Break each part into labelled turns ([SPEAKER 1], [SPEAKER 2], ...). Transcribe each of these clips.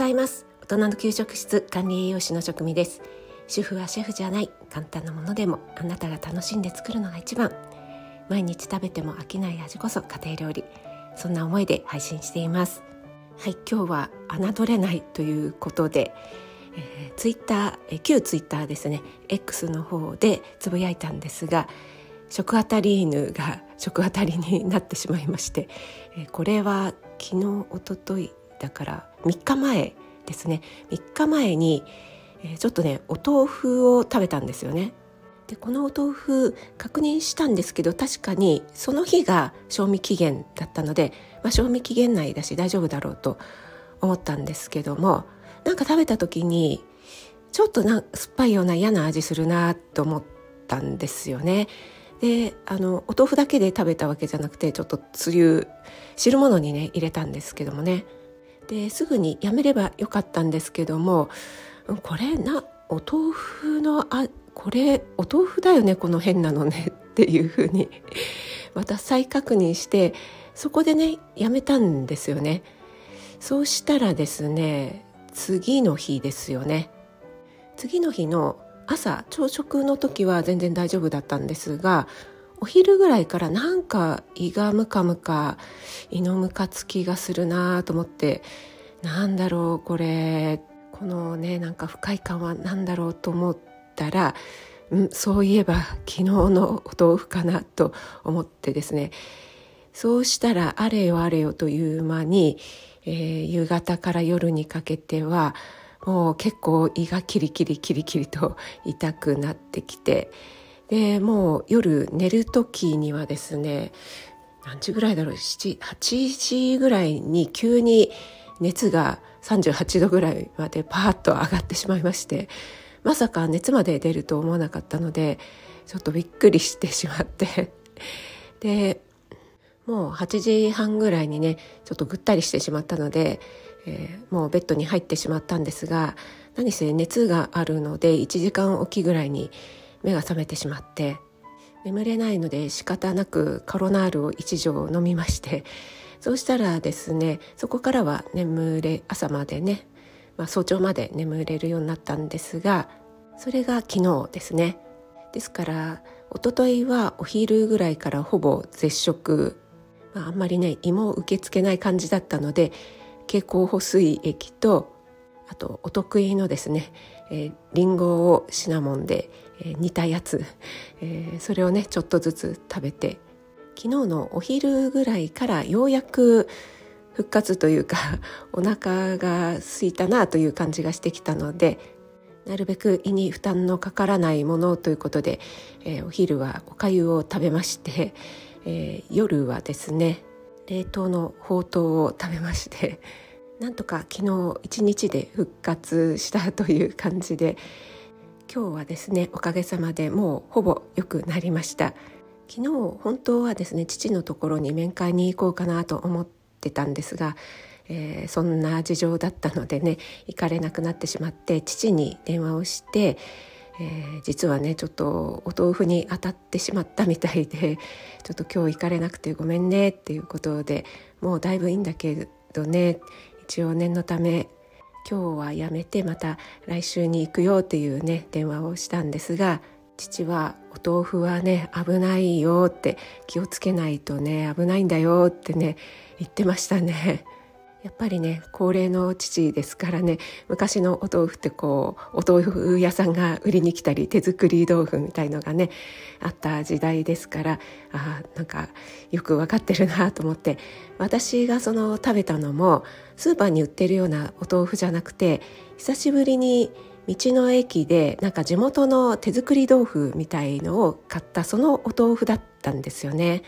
[SPEAKER 1] ざいます。大人の給食室管理栄養士の職味です。主婦はシェフじゃない。簡単なものでもあなたが楽しんで作るのが一番。毎日食べても飽きない味こそ家庭料理。そんな思いで配信しています。はい今日は侮れないということで、えー、ツイッター、えー、旧ツイッターですね。X の方でつぶやいたんですが食あたり犬が食あたりになってしまいまして、えー、これは昨日おとといだから3日前ですね。3日前に、え、ちょっとねお豆腐を食べたんですよね。でこのお豆腐確認したんですけど確かにその日が賞味期限だったので、まあ、賞味期限内だし大丈夫だろうと思ったんですけどもなんか食べた時にちょっとな酸っぱいような嫌な味するなと思ったんですよね。であのお豆腐だけで食べたわけじゃなくてちょっとつゆ汁物にね入れたんですけどもね。ですぐにやめればよかったんですけどもこれなお豆腐のあこれお豆腐だよねこの変なのね っていうふうにまた再確認してそこでねやめたんですよね。そうしたらですね次の日ですよね。次の日の朝朝食の時は全然大丈夫だったんですがお昼ぐらいからなんか胃がムカムカ胃のムカつきがするなと思ってなんだろうこれこのねなんか不快感は何だろうと思ったらんそういえば昨日のお豆腐かなと思ってですね。そうしたらあれよあれよという間に、えー、夕方から夜にかけてはもう結構胃がキリキリキリキリと痛くなってきてでもう夜寝る時にはですね何時ぐらいだろう7 8時ぐらいに急に熱が38度ぐらいまでパーッと上がってしまいましてまさか熱まで出ると思わなかったのでちょっとびっくりしてしまって。でもう8時半ぐらいにねちょっとぐったりしてしまったので、えー、もうベッドに入ってしまったんですが何せ熱があるので1時間おきぐらいに目が覚めてしまって眠れないので仕方なくカロナールを1錠飲みましてそうしたらですねそこからは眠れ朝までね、まあ、早朝まで眠れるようになったんですがそれが昨日ですね。ですから一昨日はお昼ぐらいからほぼ絶食、まあ、あんまりね胃も受け付けない感じだったので経口補水液とあとお得意のですね、えー、リンゴをシナモンで、えー、煮たやつ、えー、それをねちょっとずつ食べて。昨日のお昼ぐらいからようやく復活というか お腹が空いたなという感じがしてきたのでなるべく胃に負担のかからないものということで、えー、お昼はおかゆを食べまして、えー、夜はですね冷凍のほうとうを食べましてなんとか昨日一日で復活したという感じで今日はですねおかげさまでもうほぼ良くなりました。昨日本当はですね父のところに面会に行こうかなと思ってたんですが、えー、そんな事情だったのでね行かれなくなってしまって父に電話をしてえー、実はねちょっとお豆腐に当たってしまったみたいでちょっと今日行かれなくてごめんねっていうことでもうだいぶいいんだけどね一応念のため今日はやめてまた来週に行くよっていうね電話をしたんですが父は「お豆腐はね危ないよ」って気をつけないとね危ないんだよってね言ってましたね。やっぱりね高齢の父ですからね昔のお豆腐ってこうお豆腐屋さんが売りに来たり手作り豆腐みたいのがねあった時代ですからあなんかよく分かってるなと思って私がその食べたのもスーパーに売ってるようなお豆腐じゃなくて久しぶりに道の駅でなんか地元の手作り豆腐みたいのを買ったそのお豆腐だったんですよね。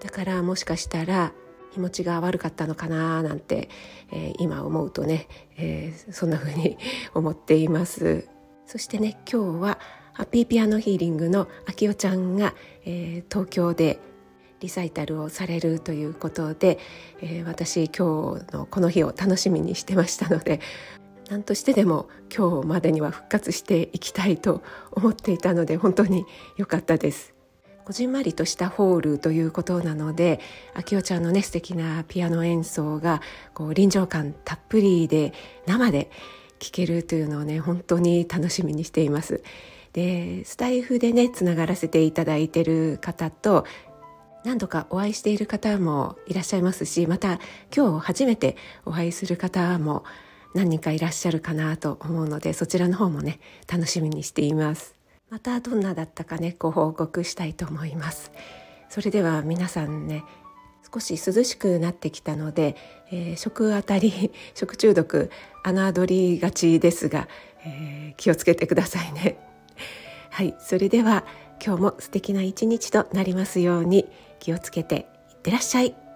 [SPEAKER 1] だからもしかしたら気持ちが悪かったのかななんて、えー、今思うとね、えー、そんな風に 思っています。そしてね今日はハッピーピアノヒーリングのあきおちゃんが、えー、東京でリサイタルをされるということで、えー、私今日のこの日を楽しみにしてましたので何としてでも今日までには復活していきたいと思っていたので本当に良かったです。こじんまりとしたホールということなので秋代ちゃんのね素敵なピアノ演奏がこう臨場感たっぷりで生で聴けるというのをね本当に楽しみにしています。でスタイフでねつながらせていただいてる方と何度かお会いしている方もいらっしゃいますしまた今日初めてお会いする方も何人かいらっしゃるかなと思うのでそちらの方もね楽しみにしていますまたどんなだったかねご報告したいと思いますそれでは皆さんね少し涼しくなってきたので、えー、食あたり 食中毒侮りがちですが、えー、気をつけてくださいね はいそれでは今日も素敵な一日となりますように気をつけていってらっしゃい。